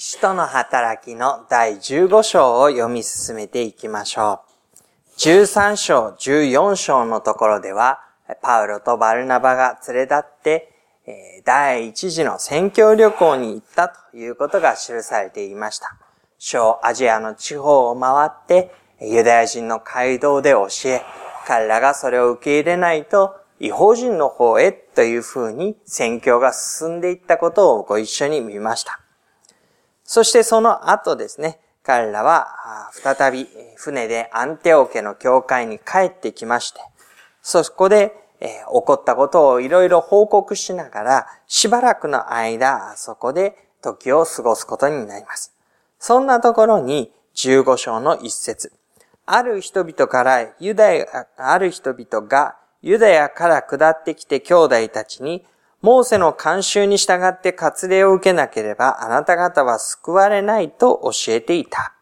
使徒の働きの第15章を読み進めていきましょう。13章、14章のところでは、パウロとバルナバが連れ立って、第一次の宣教旅行に行ったということが記されていました。小アジアの地方を回って、ユダヤ人の街道で教え、彼らがそれを受け入れないと、違法人の方へというふうに宣教が進んでいったことをご一緒に見ました。そしてその後ですね、彼らは再び船でアンテオ家の教会に帰ってきまして、そこで、起こったことをいろいろ報告しながら、しばらくの間、そこで時を過ごすことになります。そんなところに、15章の一節。ある人々からユダヤ、ある人々がユダヤから下ってきて兄弟たちに、モーセの慣習に従って割礼を受けなければあなた方は救われないと教えていた。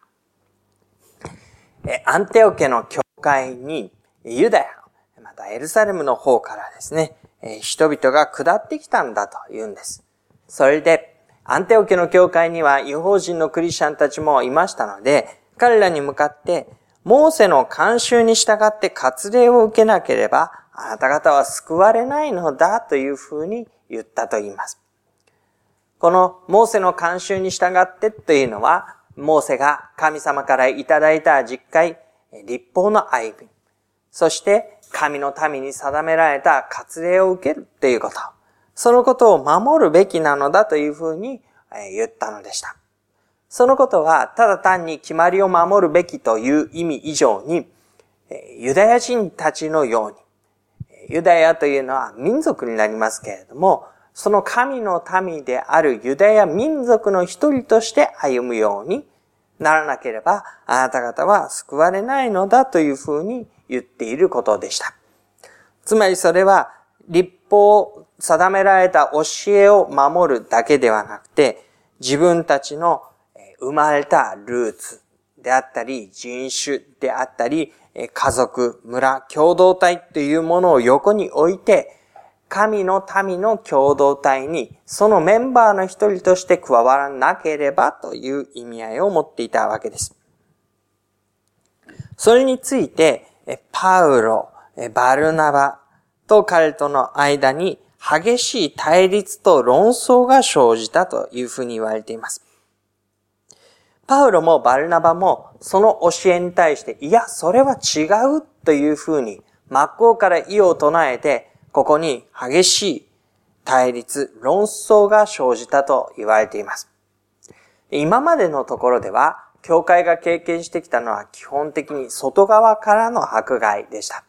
アンテオ家の教会にユダヤ、またエルサレムの方からですね、人々が下ってきたんだと言うんです。それで、アンテオ家の教会には違法人のクリスチャンたちもいましたので、彼らに向かって、モーセの慣習に従って割礼を受けなければ、あなた方は救われないのだというふうに言ったと言います。このモーセの慣習に従ってというのは、モーセが神様からいただいた実会、立法の歩み、そして神の民に定められた割礼を受けるということ、そのことを守るべきなのだというふうに言ったのでした。そのことは、ただ単に決まりを守るべきという意味以上に、ユダヤ人たちのように、ユダヤというのは民族になりますけれども、その神の民であるユダヤ民族の一人として歩むようにならなければ、あなた方は救われないのだというふうに言っていることでした。つまりそれは、立法を定められた教えを守るだけではなくて、自分たちの生まれたルーツであったり、人種であったり、家族、村、共同体というものを横に置いて、神の民の共同体に、そのメンバーの一人として加わらなければという意味合いを持っていたわけです。それについて、パウロ、バルナバと彼との間に激しい対立と論争が生じたというふうに言われています。パウロもバルナバもその教えに対して、いや、それは違うというふうに真っ向から意を唱えて、ここに激しい対立、論争が生じたと言われています。今までのところでは、教会が経験してきたのは基本的に外側からの迫害でした。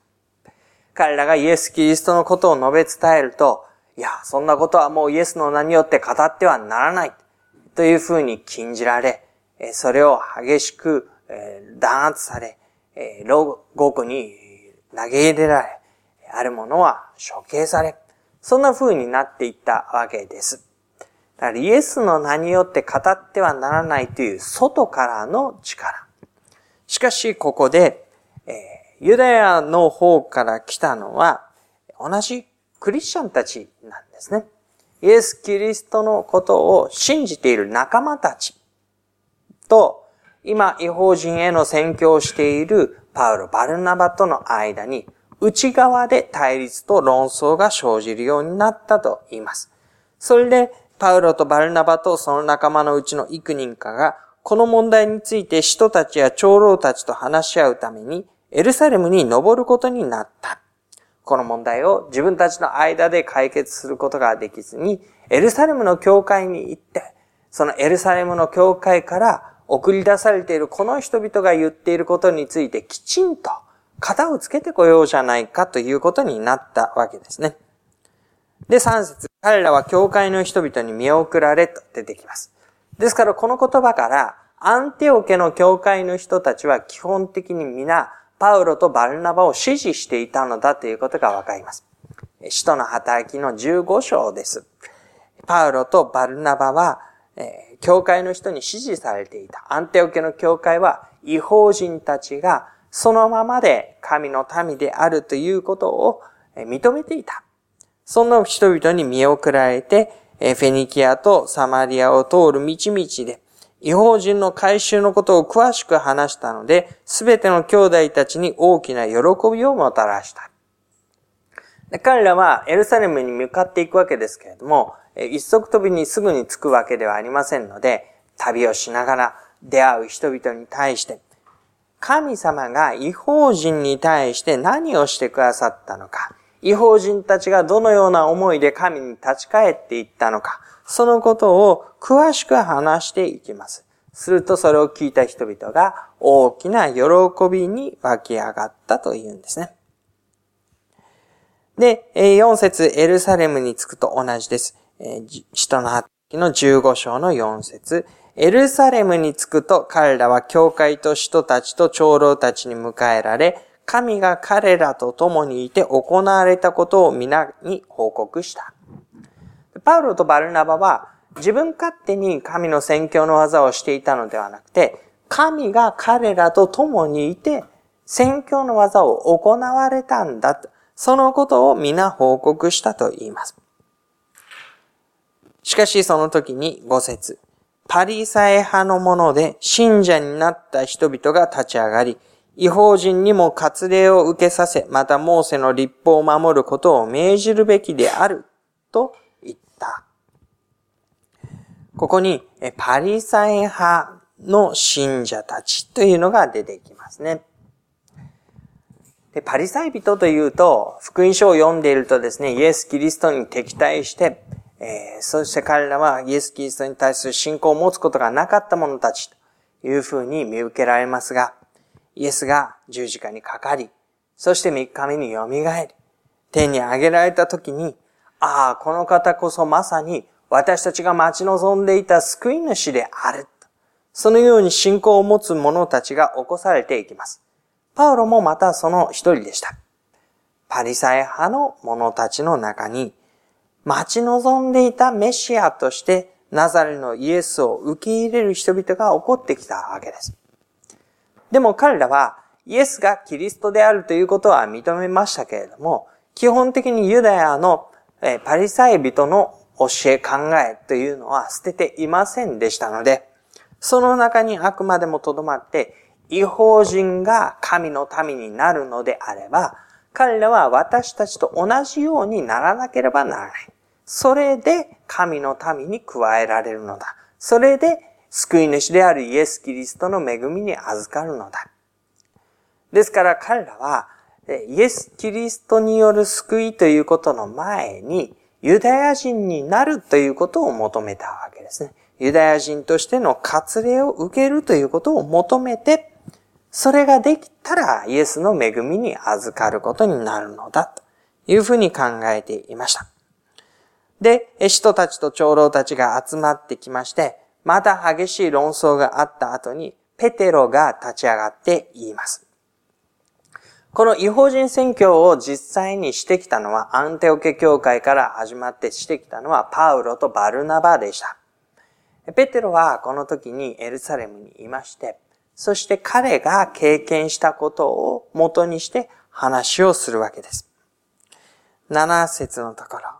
彼らがイエス・キリストのことを述べ伝えると、いや、そんなことはもうイエスの名によって語ってはならない。というふうに禁じられ、それを激しく弾圧され、牢獄に投げ入れられ、ある者は処刑され、そんな風になっていったわけです。だからイエスの名によって語ってはならないという外からの力。しかしここで、ユダヤの方から来たのは同じクリスチャンたちなんですね。イエス・キリストのことを信じている仲間たちと、今、違法人への宣教をしているパウロ・バルナバとの間に、内側で対立と論争が生じるようになったと言います。それで、パウロとバルナバとその仲間のうちの幾人かが、この問題について使徒たちや長老たちと話し合うために、エルサレムに登ることになった。この問題を自分たちの間で解決することができずに、エルサレムの教会に行って、そのエルサレムの教会から送り出されているこの人々が言っていることについてきちんと型をつけてこようじゃないかということになったわけですね。で、3節彼らは教会の人々に見送られと出てきます。ですからこの言葉から、アンテオ家の教会の人たちは基本的に皆、パウロとバルナバを支持していたのだということがわかります。使徒の働きの15章です。パウロとバルナバは、えー、教会の人に支持されていた。アンテオ家の教会は違法人たちがそのままで神の民であるということを認めていた。そんな人々に見送られて、フェニキアとサマリアを通る道々で、違法人の回収のことを詳しく話したので、すべての兄弟たちに大きな喜びをもたらした。彼らはエルサレムに向かっていくわけですけれども、一足飛びにすぐに着くわけではありませんので、旅をしながら出会う人々に対して、神様が違法人に対して何をしてくださったのか、違法人たちがどのような思いで神に立ち返っていったのか、そのことを詳しく話していきます。するとそれを聞いた人々が大きな喜びに湧き上がったというんですね。で、4節エルサレムに着くと同じです。使徒の発記の15章の4節エルサレムに着くと彼らは教会と使徒たちと長老たちに迎えられ、神が彼らと共にいて行われたことを皆に報告した。パウロとバルナバは自分勝手に神の宣教の技をしていたのではなくて、神が彼らと共にいて宣教の技を行われたんだ。そのことを皆報告したと言います。しかしその時に五節パリサエ派のもので信者になった人々が立ち上がり、違法人にも割礼を受けさせ、またモーセの立法を守ることを命じるべきである、と言った。ここに、パリサエ派の信者たちというのが出てきますね。で、パリサイ人というと、福音書を読んでいるとですね、イエス・キリストに敵対して、えー、そして彼らはイエス・キリストに対する信仰を持つことがなかった者たちというふうに見受けられますが、イエスが十字架にかかり、そして三日目に蘇り、天に上げられた時に、ああ、この方こそまさに私たちが待ち望んでいた救い主である。そのように信仰を持つ者たちが起こされていきます。パウロもまたその一人でした。パリサイ派の者たちの中に、待ち望んでいたメシアとしてナザレのイエスを受け入れる人々が起こってきたわけです。でも彼らはイエスがキリストであるということは認めましたけれども、基本的にユダヤのパリサイ人の教え考えというのは捨てていませんでしたので、その中にあくまでもとどまって違法人が神の民になるのであれば、彼らは私たちと同じようにならなければならない。それで神の民に加えられるのだ。それで救い主であるイエス・キリストの恵みに預かるのだ。ですから彼らは、イエス・キリストによる救いということの前に、ユダヤ人になるということを求めたわけですね。ユダヤ人としての割礼を受けるということを求めて、それができたらイエスの恵みに預かることになるのだというふうに考えていました。で、使徒たちと長老たちが集まってきまして、また激しい論争があった後に、ペテロが立ち上がって言います。この違法人宣教を実際にしてきたのは、アンテオケ教会から始まってしてきたのは、パウロとバルナバでした。ペテロはこの時にエルサレムにいまして、そして彼が経験したことを元にして話をするわけです。7節のところ。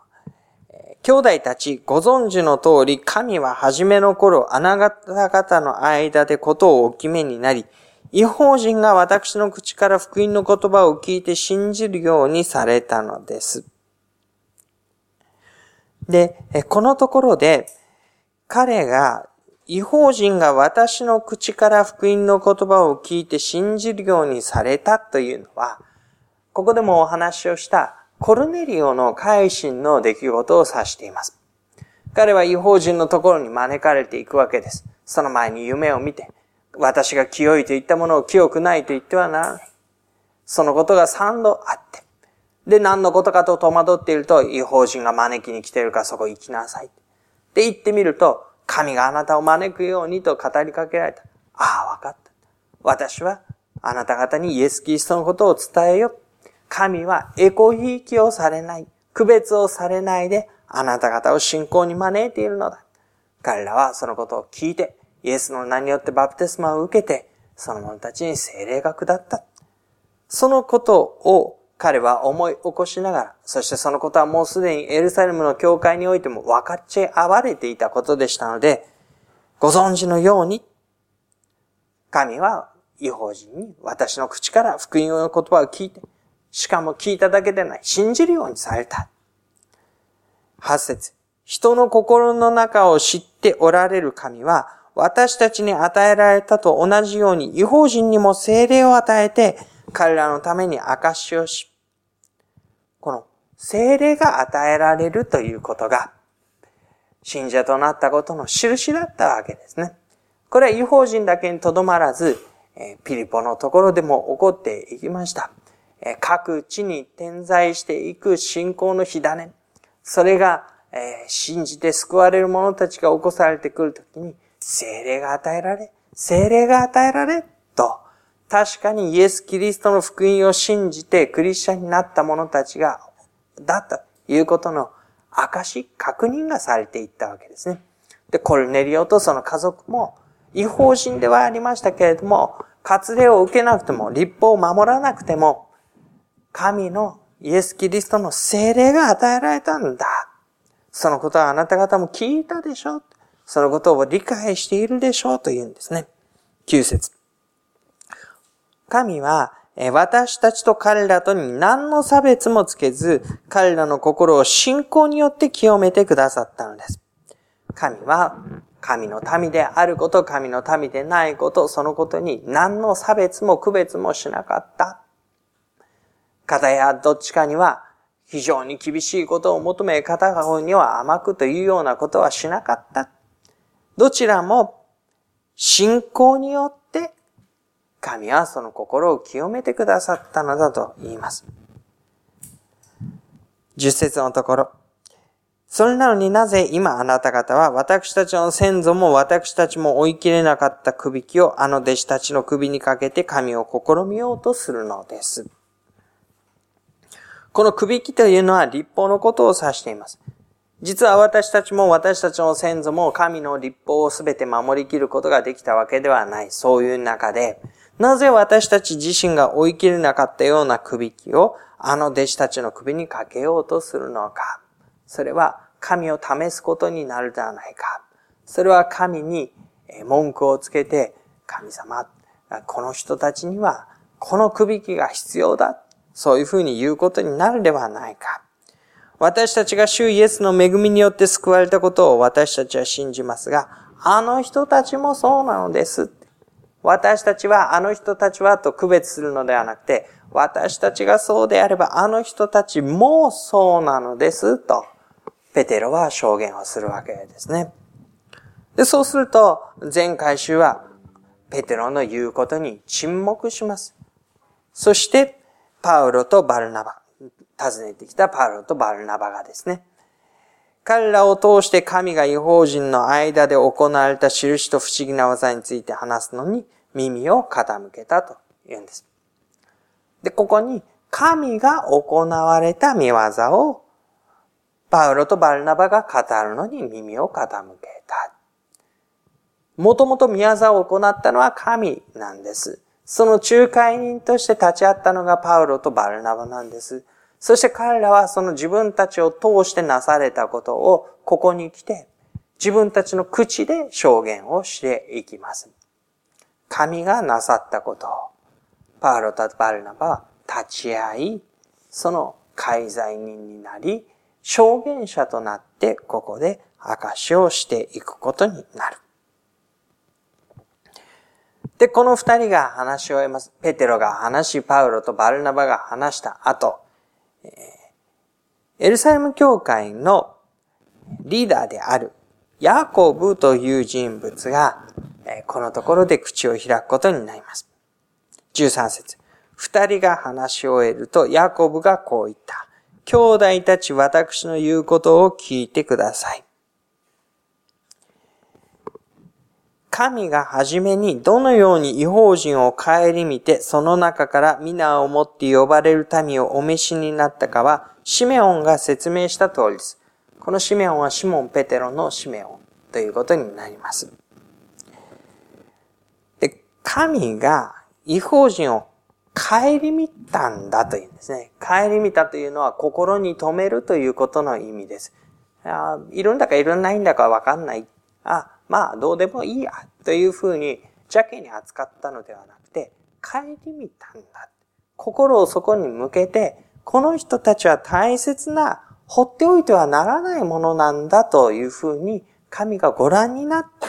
兄弟たちご存知の通り、神は初めの頃、あなた方の間でことをお決めになり、違法人が私の口から福音の言葉を聞いて信じるようにされたのです。で、このところで、彼が違法人が私の口から福音の言葉を聞いて信じるようにされたというのは、ここでもお話をしたコルネリオの改心の出来事を指しています。彼は違法人のところに招かれていくわけです。その前に夢を見て、私が清いと言ったものを清くないと言ってはならない。そのことが三度あって。で、何のことかと戸惑っていると、違法人が招きに来ているからそこ行きなさい。で、行ってみると、神があなたを招くようにと語りかけられた。ああ、わかった。私はあなた方にイエス・キリストのことを伝えよ。神はエコひいきをされない。区別をされないで、あなた方を信仰に招いているのだ。彼らはそのことを聞いて、イエスの名によってバプテスマを受けて、その者たちに精霊が下った。そのことを彼は思い起こしながら、そしてそのことはもうすでにエルサレムの教会においても分かち合われていたことでしたので、ご存知のように、神は違法人に私の口から福音の言葉を聞いて、しかも聞いただけでない、信じるようにされた。八節。人の心の中を知っておられる神は、私たちに与えられたと同じように、違法人にも精霊を与えて、彼らのために証しをし、この精霊が与えられるということが、信者となったことの印だったわけですね。これは違法人だけにとどまらず、ピリポのところでも起こっていきました。各地に点在していく信仰の火種。それが、信じて救われる者たちが起こされてくるときに、精霊が与えられ、精霊が与えられ、と、確かにイエス・キリストの福音を信じてクリスチャンになった者たちが、だということの証、確認がされていったわけですね。で、コルネリオとその家族も、違法人ではありましたけれども、割礼を受けなくても、立法を守らなくても、神のイエス・キリストの精霊が与えられたんだ。そのことはあなた方も聞いたでしょう。そのことを理解しているでしょうと言うんですね。9節神は私たちと彼らとに何の差別もつけず、彼らの心を信仰によって清めてくださったのです。神は神の民であること、神の民でないこと、そのことに何の差別も区別もしなかった。片やどっちかには非常に厳しいことを求め、片方には甘くというようなことはしなかった。どちらも信仰によって神はその心を清めてくださったのだと言います。十節のところ。それなのになぜ今あなた方は私たちの先祖も私たちも追い切れなかった首輝をあの弟子たちの首にかけて神を試みようとするのです。この首輝というのは立法のことを指しています。実は私たちも私たちの先祖も神の立法をすべて守りきることができたわけではない。そういう中で、なぜ私たち自身が追い切れなかったような首輝をあの弟子たちの首にかけようとするのか。それは神を試すことになるではないか。それは神に文句をつけて、神様、この人たちにはこの首輝が必要だ。そういうふうに言うことになるではないか。私たちが主イエスの恵みによって救われたことを私たちは信じますが、あの人たちもそうなのです。私たちはあの人たちはと区別するのではなくて、私たちがそうであればあの人たちもそうなのですとペテロは証言をするわけですね。で、そうすると、前回週は、ペテロの言うことに沈黙します。そして、パウロとバルナバ、訪ねてきたパウロとバルナバがですね、彼らを通して神が違法人の間で行われた印と不思議な技について話すのに耳を傾けたと言うんです。で、ここに神が行われた見業をパウロとバルナバが語るのに耳を傾けた。もともと宮沢を行ったのは神なんです。その仲介人として立ち会ったのがパウロとバルナバなんです。そして彼らはその自分たちを通してなされたことをここに来て自分たちの口で証言をしていきます。神がなさったことをパウロとバルナバは立ち会い、その介在人になり、証言者となってここで証をしていくことになる。で、この二人が話し終えます。ペテロが話し、パウロとバルナバが話した後、エルサレム教会のリーダーであるヤコブという人物が、このところで口を開くことになります。13節二人が話し終えると、ヤコブがこう言った。兄弟たち私の言うことを聞いてください。神がはじめにどのように違法人を顧みて、その中から皆をもって呼ばれる民をお召しになったかは、シメオンが説明した通りです。このシメオンはシモン・ペテロのシメオンということになります。で、神が違法人を帰り見たんだというんですね。帰り見たというのは心に留めるということの意味です。あいるんだかいるんないんだかわかんない。あ、まあどうでもいいやというふうに邪気に扱ったのではなくて、帰り見たんだ。心をそこに向けて、この人たちは大切な、放っておいてはならないものなんだというふうに神がご覧になった。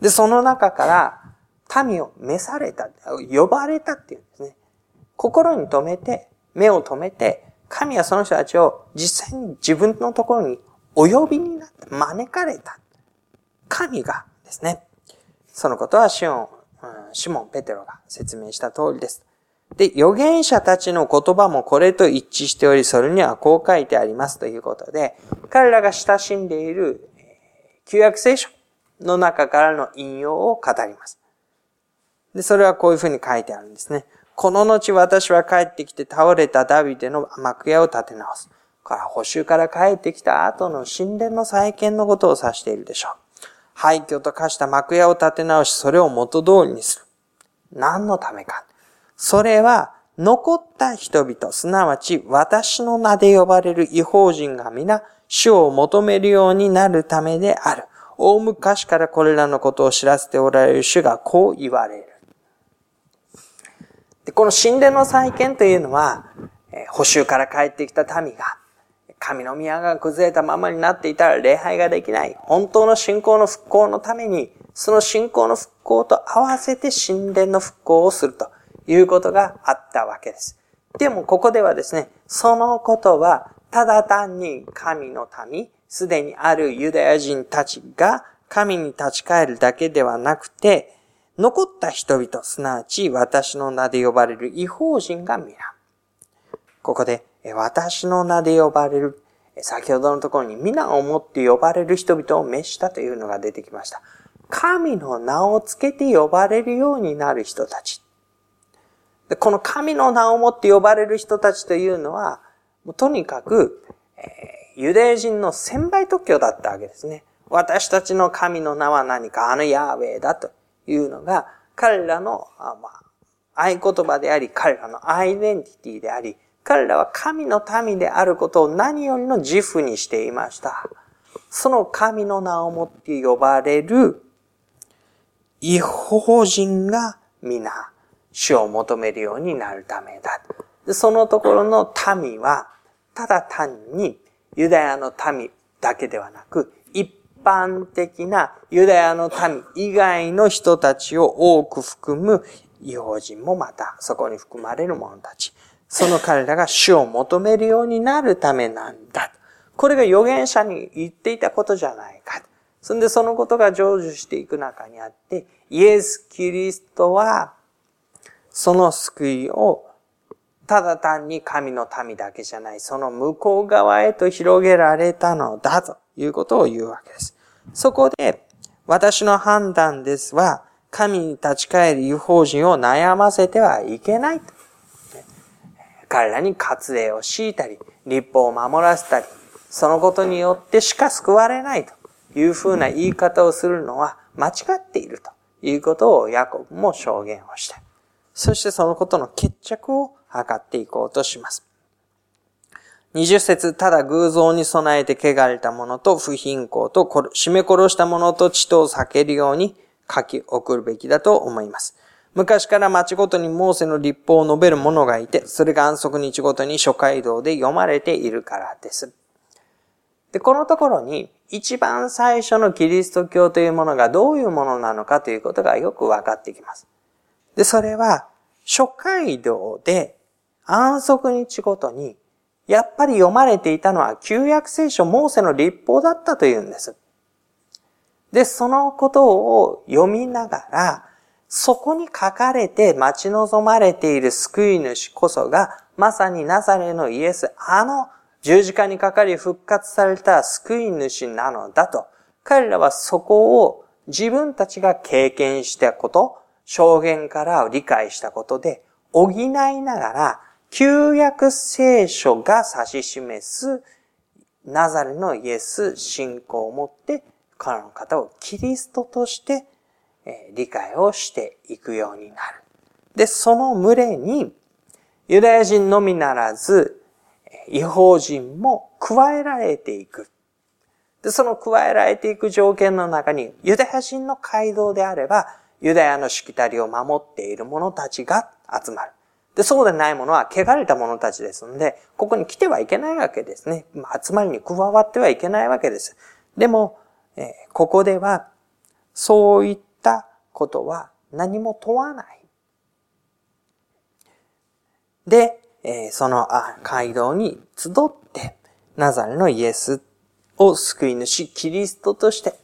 で、その中から民を召された、呼ばれたっていうんですね。心に留めて、目を留めて、神はその人たちを実際に自分のところにお呼びになった、招かれた。神がですね。そのことはシオン、シモン・ペテロが説明した通りです。で、預言者たちの言葉もこれと一致しており、それにはこう書いてありますということで、彼らが親しんでいる旧約聖書の中からの引用を語ります。で、それはこういうふうに書いてあるんですね。この後私は帰ってきて倒れたダビデの幕屋を建て直す。から補修から帰ってきた後の神殿の再建のことを指しているでしょう。廃墟と化した幕屋を建て直し、それを元通りにする。何のためか。それは、残った人々、すなわち私の名で呼ばれる違法人が皆、主を求めるようになるためである。大昔からこれらのことを知らせておられる主がこう言われる。でこの神殿の再建というのは、補修から帰ってきた民が、神の宮が崩れたままになっていたら礼拝ができない。本当の信仰の復興のために、その信仰の復興と合わせて神殿の復興をするということがあったわけです。でもここではですね、そのことはただ単に神の民、すでにあるユダヤ人たちが神に立ち返るだけではなくて、残った人々、すなわち私の名で呼ばれる違法人が皆。ここで私の名で呼ばれる、先ほどのところに皆をもって呼ばれる人々を召したというのが出てきました。神の名をつけて呼ばれるようになる人たち。この神の名をもって呼ばれる人たちというのは、とにかく、えー、ユダヤ人の千倍特許だったわけですね。私たちの神の名は何か、あのヤーウェイだというのが、彼らの、あまあ、合言葉であり、彼らのアイデンティティであり、彼らは神の民であることを何よりの自負にしていました。その神の名をもって呼ばれる違法人が皆、主を求めるようになるためだ。そのところの民は、ただ単にユダヤの民だけではなく、一般的なユダヤの民以外の人たちを多く含む違法人もまたそこに含まれる者たち。その彼らが主を求めるようになるためなんだ。これが預言者に言っていたことじゃないか。そんでそのことが成就していく中にあって、イエス・キリストは、その救いを、ただ単に神の民だけじゃない、その向こう側へと広げられたのだということを言うわけです。そこで、私の判断ですは、神に立ち返る違法人を悩ませてはいけない。彼らに割礼を敷いたり、立法を守らせたり、そのことによってしか救われないというふうな言い方をするのは間違っているということをヤコブも証言をして、そしてそのことの決着を図っていこうとします。二十節、ただ偶像に備えて汚れた者と不貧困と締め殺した者と血とを避けるように書き送るべきだと思います。昔から町ごとにモーセの立法を述べる者がいて、それが安息日ごとに諸街道で読まれているからです。で、このところに、一番最初のキリスト教というものがどういうものなのかということがよく分かってきます。で、それは、諸街道で安息日ごとに、やっぱり読まれていたのは旧約聖書モーセの立法だったというんです。で、そのことを読みながら、そこに書かれて待ち望まれている救い主こそが、まさにナザレのイエス、あの十字架にかかり復活された救い主なのだと。彼らはそこを自分たちが経験したこと、証言から理解したことで補いながら、旧約聖書が指し示すナザレのイエス信仰を持って、彼の方をキリストとして理解をしていくようになる。で、その群れに、ユダヤ人のみならず、違法人も加えられていく。で、その加えられていく条件の中に、ユダヤ人の街道であれば、ユダヤのしきたりを守っている者たちが集まる。で、そうでない者は汚れた者たちですので、ここに来てはいけないわけですね。集まりに加わってはいけないわけです。でも、え、ここでは、そういったことは何も問わない。で、え、その街道に集って、ナザレのイエスを救い主、キリストとして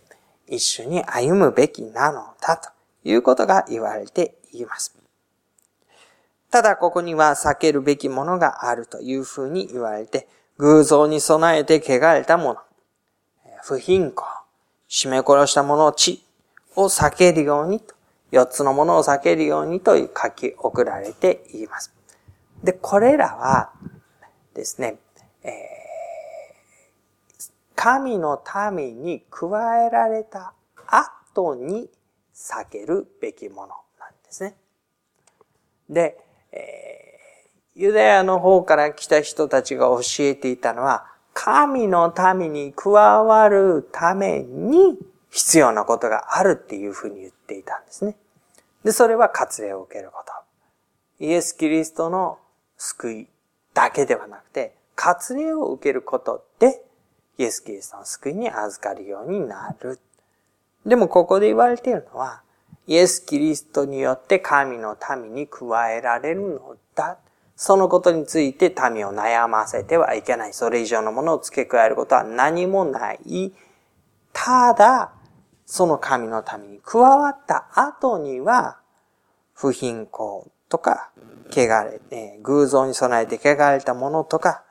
一緒に歩むべきなのだということが言われています。ただここには避けるべきものがあるというふうに言われて、偶像に備えて汚れたもの、不貧困、締め殺した者、地を避けるようにと、四つのものを避けるようにと書き送られています。で、これらはですね、えー、神の民に加えられた後に避けるべきものなんですね。で、えー、ユダヤの方から来た人たちが教えていたのは、神の民に加わるために必要なことがあるっていうふうに言っていたんですね。で、それは割礼を受けること。イエス・キリストの救いだけではなくて、割礼を受けることで、イエス・キリストの救いに預かるようになる。でもここで言われているのは、イエス・キリストによって神の民に加えられるのだ。そのことについて民を悩ませてはいけない。それ以上のものを付け加えることは何もない。ただ、その神の民に加わった後には、不貧困とか、汚れ、えー、偶像に備えて汚れたものとか、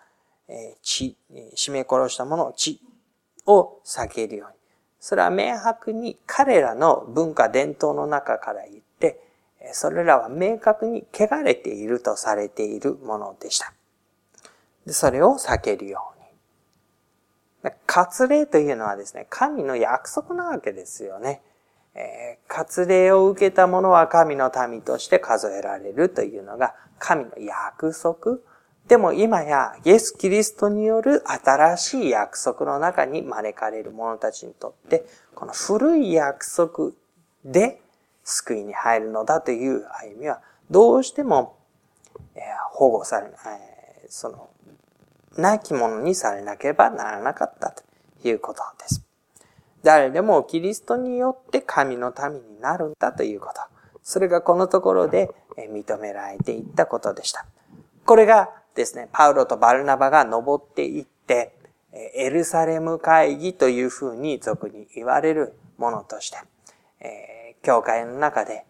えー、血、締め殺したもの、血を避けるように。それは明白に彼らの文化伝統の中から言って、それらは明確に汚れているとされているものでした。でそれを避けるように。割礼というのはですね、神の約束なわけですよね。えー、割礼を受けた者は神の民として数えられるというのが神の約束。でも今やイエス・キリストによる新しい約束の中に招かれる者たちにとって、この古い約束で救いに入るのだという歩みは、どうしても、えー、保護されない、えー、その、亡き者にされなければならなかったということです。誰でもキリストによって神の民になるんだということ。それがこのところで認められていったことでした。これがですね、パウロとバルナバが登っていって、エルサレム会議というふうに俗に言われるものとして、え、教会の中で、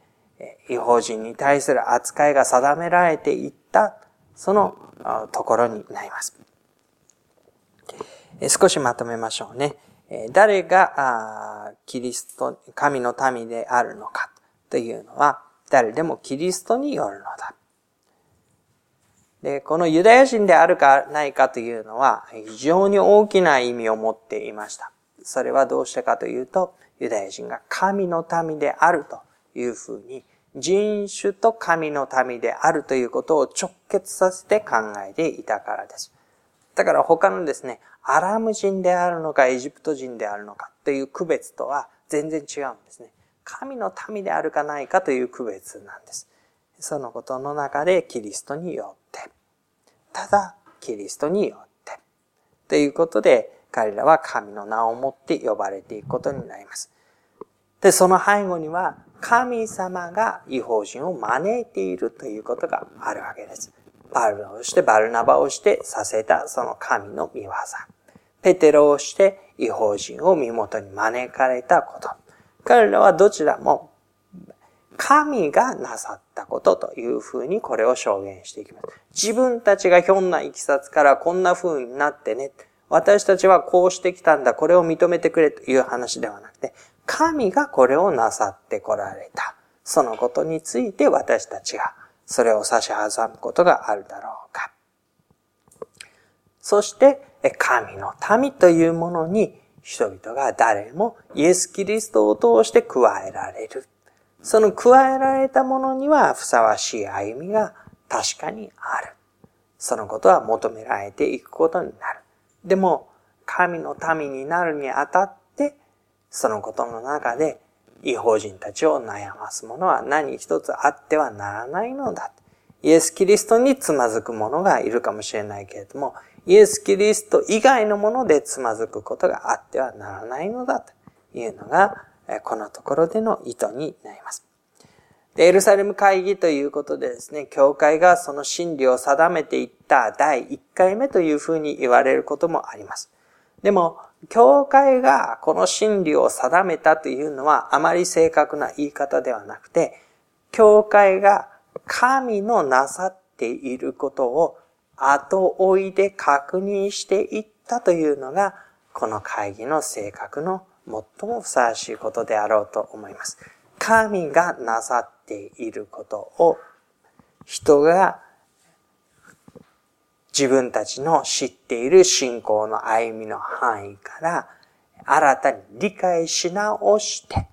違法人に対する扱いが定められていった、そのところになります。少しまとめましょうね。誰がキリスト、神の民であるのかというのは、誰でもキリストによるのだ。で、このユダヤ人であるかないかというのは非常に大きな意味を持っていました。それはどうしてかというと、ユダヤ人が神の民であるというふうに、人種と神の民であるということを直結させて考えていたからです。だから他のですね、アラム人であるのかエジプト人であるのかという区別とは全然違うんですね。神の民であるかないかという区別なんです。そのことの中でキリストによって、ただキリストによって、ということで彼らは神の名をもって呼ばれていくことになります。で、その背後には神様が違法人を招いているということがあるわけです。パウロをしてバルナバをしてさせたその神の見業。ペテロをして違法人を身元に招かれたこと。彼らはどちらも神がなさったことというふうにこれを証言していきます。自分たちがひょんな行きさつからこんな風になってね。私たちはこうしてきたんだ。これを認めてくれという話ではなくて、神がこれをなさってこられた。そのことについて私たちがそれを差し挟むことがあるだろうか。そして、神の民というものに人々が誰もイエス・キリストを通して加えられる。その加えられたものにはふさわしい歩みが確かにある。そのことは求められていくことになる。でも、神の民になるにあたって、そのことの中で違法人たちを悩ますものは何一つあってはならないのだ。イエス・キリストにつまずく者がいるかもしれないけれども、イエス・キリスト以外のものでつまずくことがあってはならないのだというのが、このところでの意図になります。で、エルサレム会議ということでですね、教会がその真理を定めていった第1回目というふうに言われることもあります。でも、教会がこの真理を定めたというのはあまり正確な言い方ではなくて、教会が神のなさっていることを後追いで確認していったというのが、この会議の性格の最もふさわしいことであろうと思います。神がなさっていることを人が自分たちの知っている信仰の歩みの範囲から新たに理解し直して、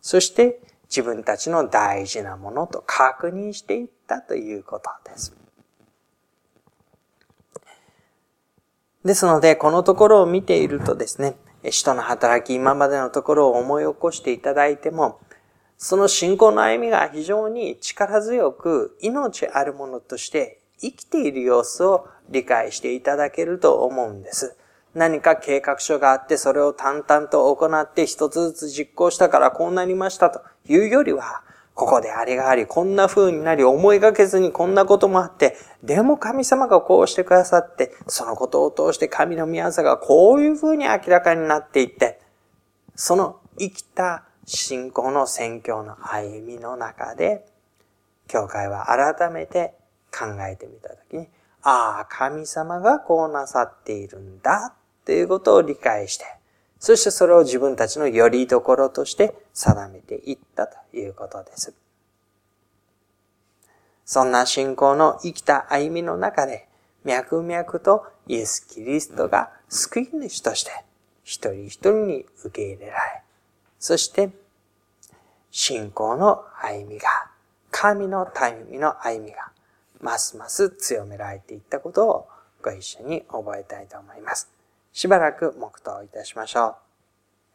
そして自分たちの大事なものと確認していったということです。ですので、このところを見ているとですね、使徒の働き、今までのところを思い起こしていただいても、その信仰の歩みが非常に力強く命あるものとして生きている様子を理解していただけると思うんです。何か計画書があってそれを淡々と行って一つずつ実行したからこうなりましたというよりは、ここであれがあり、こんな風になり、思いがけずにこんなこともあって、でも神様がこうしてくださって、そのことを通して神の宮さがこういう風に明らかになっていって、その生きた信仰の宣教の歩みの中で、教会は改めて考えてみたときに、ああ、神様がこうなさっているんだということを理解して、そしてそれを自分たちのよりどころとして定めていったということです。そんな信仰の生きた歩みの中で、脈々とイエス・キリストが救い主として一人一人に受け入れられ、そして信仰の歩みが、神の歩みの歩みが、ますます強められていったことをご一緒に覚えたいと思います。しばらく黙祷いたしましょう。